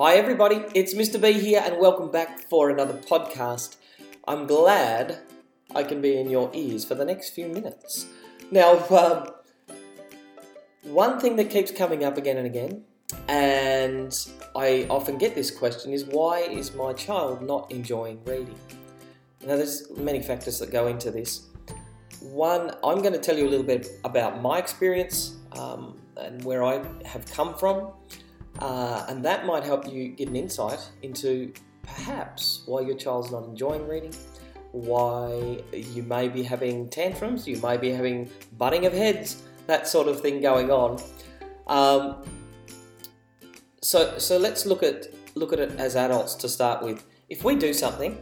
Hi, everybody, it's Mr. B here, and welcome back for another podcast. I'm glad I can be in your ears for the next few minutes. Now, um, one thing that keeps coming up again and again, and I often get this question, is why is my child not enjoying reading? Now, there's many factors that go into this. One, I'm going to tell you a little bit about my experience um, and where I have come from, uh, and that might help you get an insight into perhaps why your child's not enjoying reading, why you may be having tantrums, you may be having butting of heads, that sort of thing going on. Um, so, so let's look at look at it as adults to start with. If we do something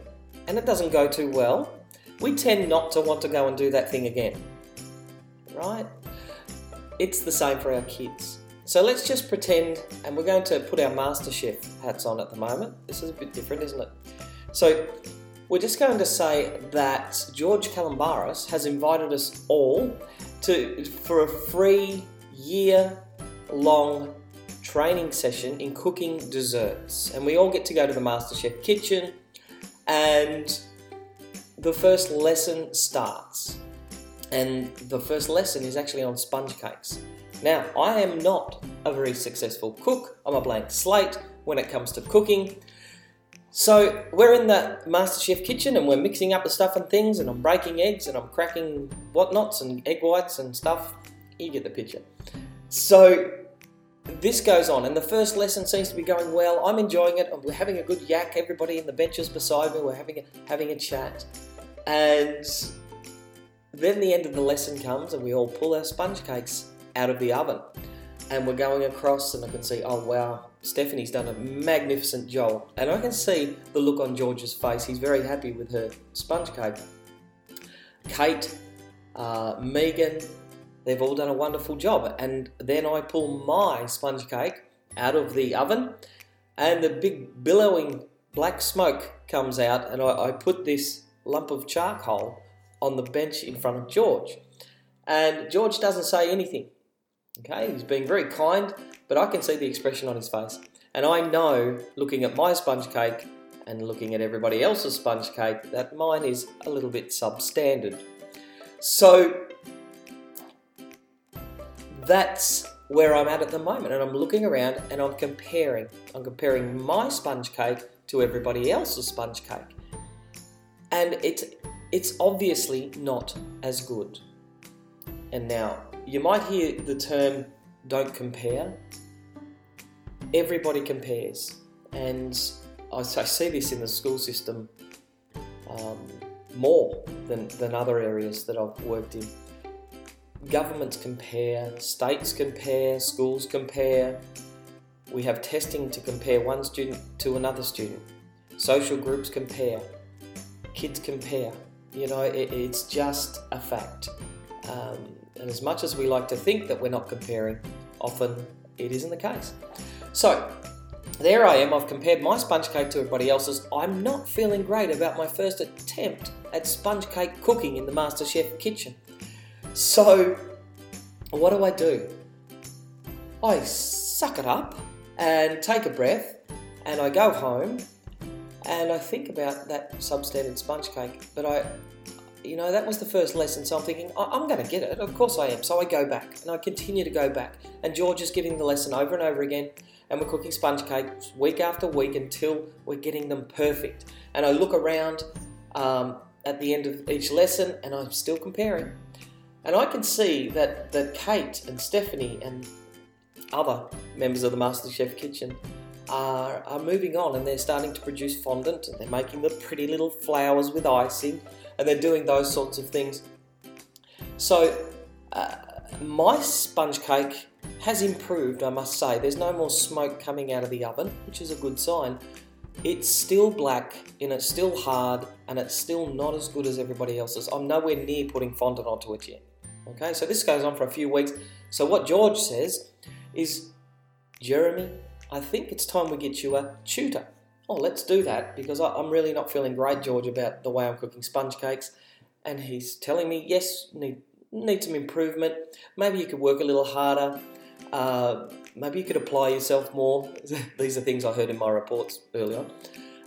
and it doesn't go too well, we tend not to want to go and do that thing again. Right? It's the same for our kids. So let's just pretend, and we're going to put our MasterChef hats on at the moment. This is a bit different, isn't it? So we're just going to say that George Calombaris has invited us all to for a free year long training session in cooking desserts. And we all get to go to the MasterChef kitchen and the first lesson starts. And the first lesson is actually on sponge cakes. Now, I am not a very successful cook. I'm a blank slate when it comes to cooking. So we're in the MasterChef kitchen and we're mixing up the stuff and things, and I'm breaking eggs and I'm cracking whatnots and egg whites and stuff. You get the picture. So this goes on, and the first lesson seems to be going well. I'm enjoying it. We're having a good yak. Everybody in the benches beside me, we're having a, having a chat, and then the end of the lesson comes, and we all pull our sponge cakes out of the oven, and we're going across, and I can see, oh wow, Stephanie's done a magnificent job, and I can see the look on George's face. He's very happy with her sponge cake. Kate, uh, Megan, they've all done a wonderful job. And then I pull my sponge cake out of the oven, and the big billowing black smoke comes out, and I, I put this lump of charcoal on the bench in front of George. And George doesn't say anything. Okay, he's being very kind, but I can see the expression on his face. And I know, looking at my sponge cake and looking at everybody else's sponge cake, that mine is a little bit substandard. So that's where I'm at at the moment, and I'm looking around and I'm comparing. I'm comparing my sponge cake to everybody else's sponge cake, and it's it's obviously not as good. And now you might hear the term "don't compare." Everybody compares, and I, see this in the school system um, more than, than other areas that I've worked in governments compare, states compare, schools compare. We have testing to compare one student to another student. Social groups compare. Kids compare. You know, it, it's just a fact. Um, and as much as we like to think that we're not comparing, often it isn't the case. So, there I am, I've compared my sponge cake to everybody else's. I'm not feeling great about my first attempt at sponge cake cooking in the MasterChef kitchen. So, what do I do? I suck it up and take a breath, and I go home and I think about that substandard sponge cake. But I, you know, that was the first lesson, so I'm thinking, I'm going to get it. Of course I am. So I go back and I continue to go back. And George is giving the lesson over and over again, and we're cooking sponge cakes week after week until we're getting them perfect. And I look around um, at the end of each lesson, and I'm still comparing. And I can see that, that Kate and Stephanie and other members of the MasterChef kitchen are, are moving on and they're starting to produce fondant and they're making the pretty little flowers with icing and they're doing those sorts of things. So, uh, my sponge cake has improved, I must say. There's no more smoke coming out of the oven, which is a good sign. It's still black and it's still hard and it's still not as good as everybody else's. I'm nowhere near putting fondant onto it yet. Okay, so this goes on for a few weeks. So what George says is, Jeremy, I think it's time we get you a tutor. Oh, let's do that because I'm really not feeling great, George, about the way I'm cooking sponge cakes. And he's telling me, yes, need need some improvement. Maybe you could work a little harder. Uh, maybe you could apply yourself more. These are things I heard in my reports early on.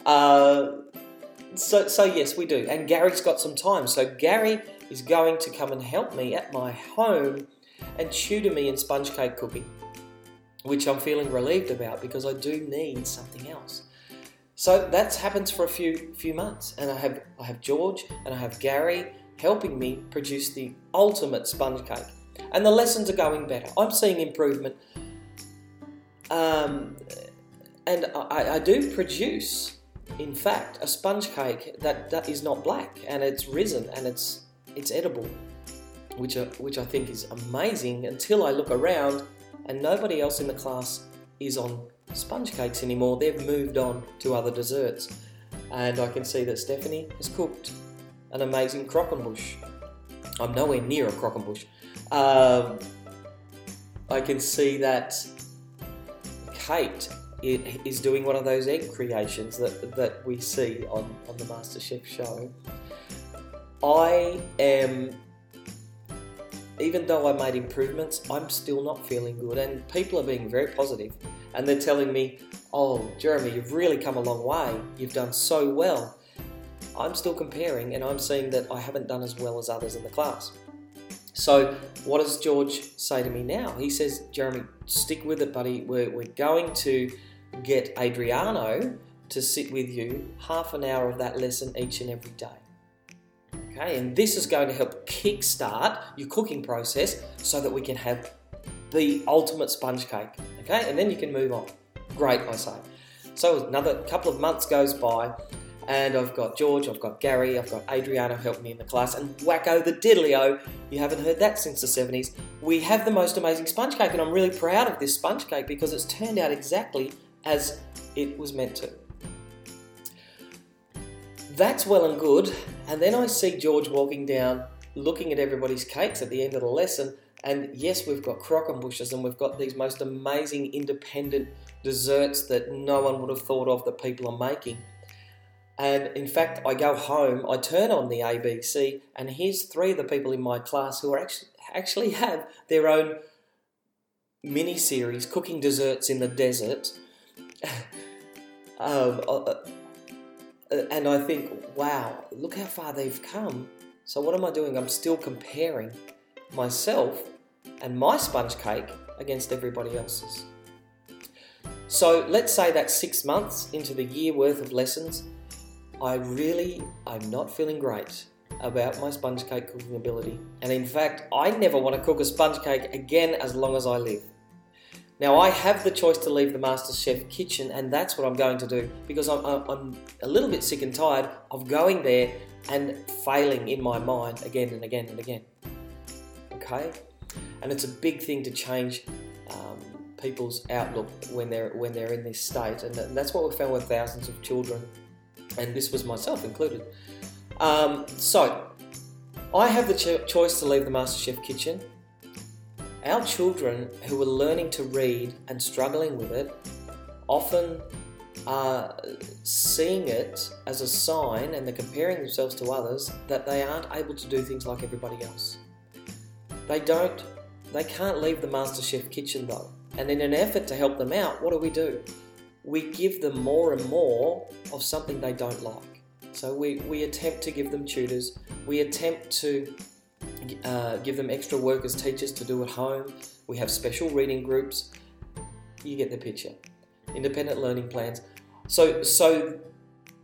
Uh, so, so yes, we do. And Gary's got some time. So Gary is going to come and help me at my home and tutor me in sponge cake cooking, which I'm feeling relieved about because I do need something else. So that happens for a few few months, and I have I have George and I have Gary helping me produce the ultimate sponge cake, and the lessons are going better. I'm seeing improvement, um, and I, I do produce, in fact, a sponge cake that, that is not black and it's risen and it's it's edible, which I, which I think is amazing. Until I look around and nobody else in the class is on sponge cakes anymore. They've moved on to other desserts. And I can see that Stephanie has cooked an amazing croquembouche. I'm nowhere near a croquembouche. Um, I can see that Kate is doing one of those egg creations that, that we see on, on the MasterChef show. I am even though I made improvements, I'm still not feeling good. And people are being very positive and they're telling me, oh, Jeremy, you've really come a long way. You've done so well. I'm still comparing and I'm seeing that I haven't done as well as others in the class. So, what does George say to me now? He says, Jeremy, stick with it, buddy. We're, we're going to get Adriano to sit with you half an hour of that lesson each and every day. Okay, and this is going to help kickstart your cooking process so that we can have the ultimate sponge cake. Okay, and then you can move on. Great, I say. So another couple of months goes by, and I've got George, I've got Gary, I've got Adriano helping me in the class, and wacko the diddlio, you haven't heard that since the 70s. We have the most amazing sponge cake, and I'm really proud of this sponge cake because it's turned out exactly as it was meant to. That's well and good, and then I see George walking down looking at everybody's cakes at the end of the lesson. And yes, we've got bushes and we've got these most amazing independent desserts that no one would have thought of that people are making. And in fact, I go home, I turn on the ABC, and here's three of the people in my class who are actually actually have their own mini series, cooking desserts in the desert. um, uh, uh, and I think, wow, look how far they've come. So what am I doing? I'm still comparing myself and my sponge cake against everybody else's. So let's say that six months into the year worth of lessons, I really, I'm not feeling great about my sponge cake cooking ability. And in fact, I never want to cook a sponge cake again as long as I live. Now, I have the choice to leave the Master Chef kitchen, and that's what I'm going to do because I'm, I'm a little bit sick and tired of going there and failing in my mind again and again and again. Okay? And it's a big thing to change um, people's outlook when they're, when they're in this state, and that's what we found with thousands of children, and this was myself included. Um, so, I have the cho- choice to leave the Master Chef kitchen our children who are learning to read and struggling with it often are seeing it as a sign and they're comparing themselves to others that they aren't able to do things like everybody else. They don't, they can't leave the Master Chef kitchen though. And in an effort to help them out, what do we do? We give them more and more of something they don't like. So we, we attempt to give them tutors, we attempt to uh, give them extra work as teachers to do at home. We have special reading groups. You get the picture. Independent learning plans. So, so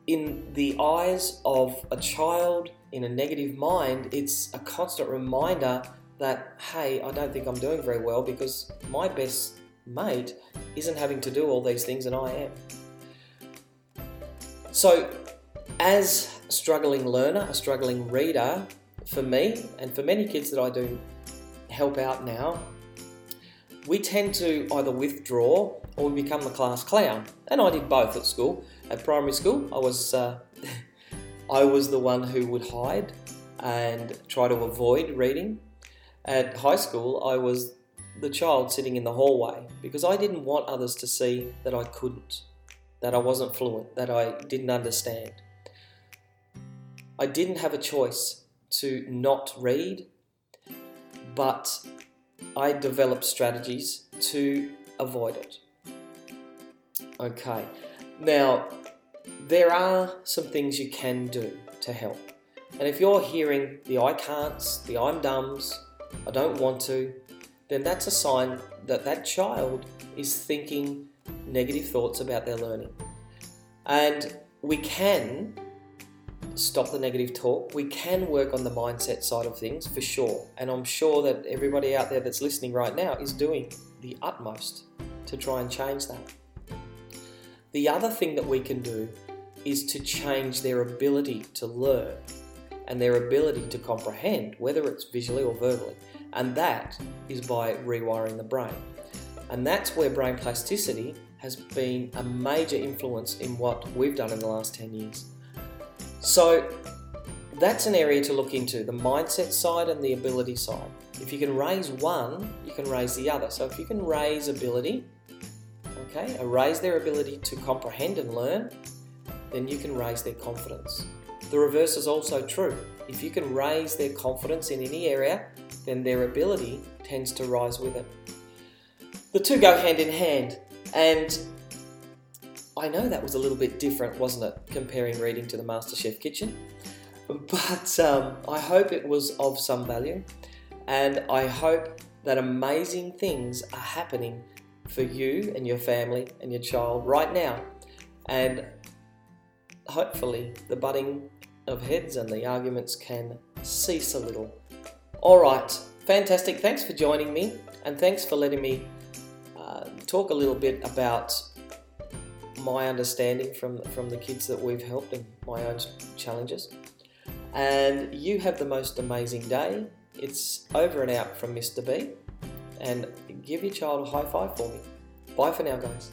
in the eyes of a child in a negative mind, it's a constant reminder that, hey, I don't think I'm doing very well because my best mate isn't having to do all these things and I am. So, as a struggling learner, a struggling reader, for me and for many kids that I do help out now, we tend to either withdraw or we become the class clown. And I did both at school. At primary school, I was uh, I was the one who would hide and try to avoid reading. At high school, I was the child sitting in the hallway because I didn't want others to see that I couldn't, that I wasn't fluent, that I didn't understand. I didn't have a choice to not read, but I develop strategies to avoid it. Okay, now there are some things you can do to help. And if you're hearing the I can'ts, the I'm dumbs, I don't want to, then that's a sign that that child is thinking negative thoughts about their learning. And we can stop the negative talk. We can work on the mindset side of things for sure. And I'm sure that everybody out there that's listening right now is doing the utmost to try and change that. The other thing that we can do is to change their ability to learn and their ability to comprehend, whether it's visually or verbally. And that is by rewiring the brain. And that's where brain plasticity has been a major influence in what we've done in the last 10 years. So that's an area to look into the mindset side and the ability side. If you can raise one, you can raise the other. So if you can raise ability, okay, uh, raise their ability to comprehend and learn, then you can raise their confidence. The reverse is also true. If you can raise their confidence in any area, then their ability tends to rise with it. The two go hand in hand, and I know that was a little bit different, wasn't it, comparing reading to the MasterChef kitchen? But um, I hope it was of some value, and I hope that amazing things are happening for you and your family and your child right now. And hopefully, the butting of heads and the arguments can cease a little. All right, fantastic. Thanks for joining me, and thanks for letting me uh, talk a little bit about my understanding from from the kids that we've helped and my own challenges. And you have the most amazing day. It's over and out from Mr. B. And give your child a high five for me. Bye for now, guys.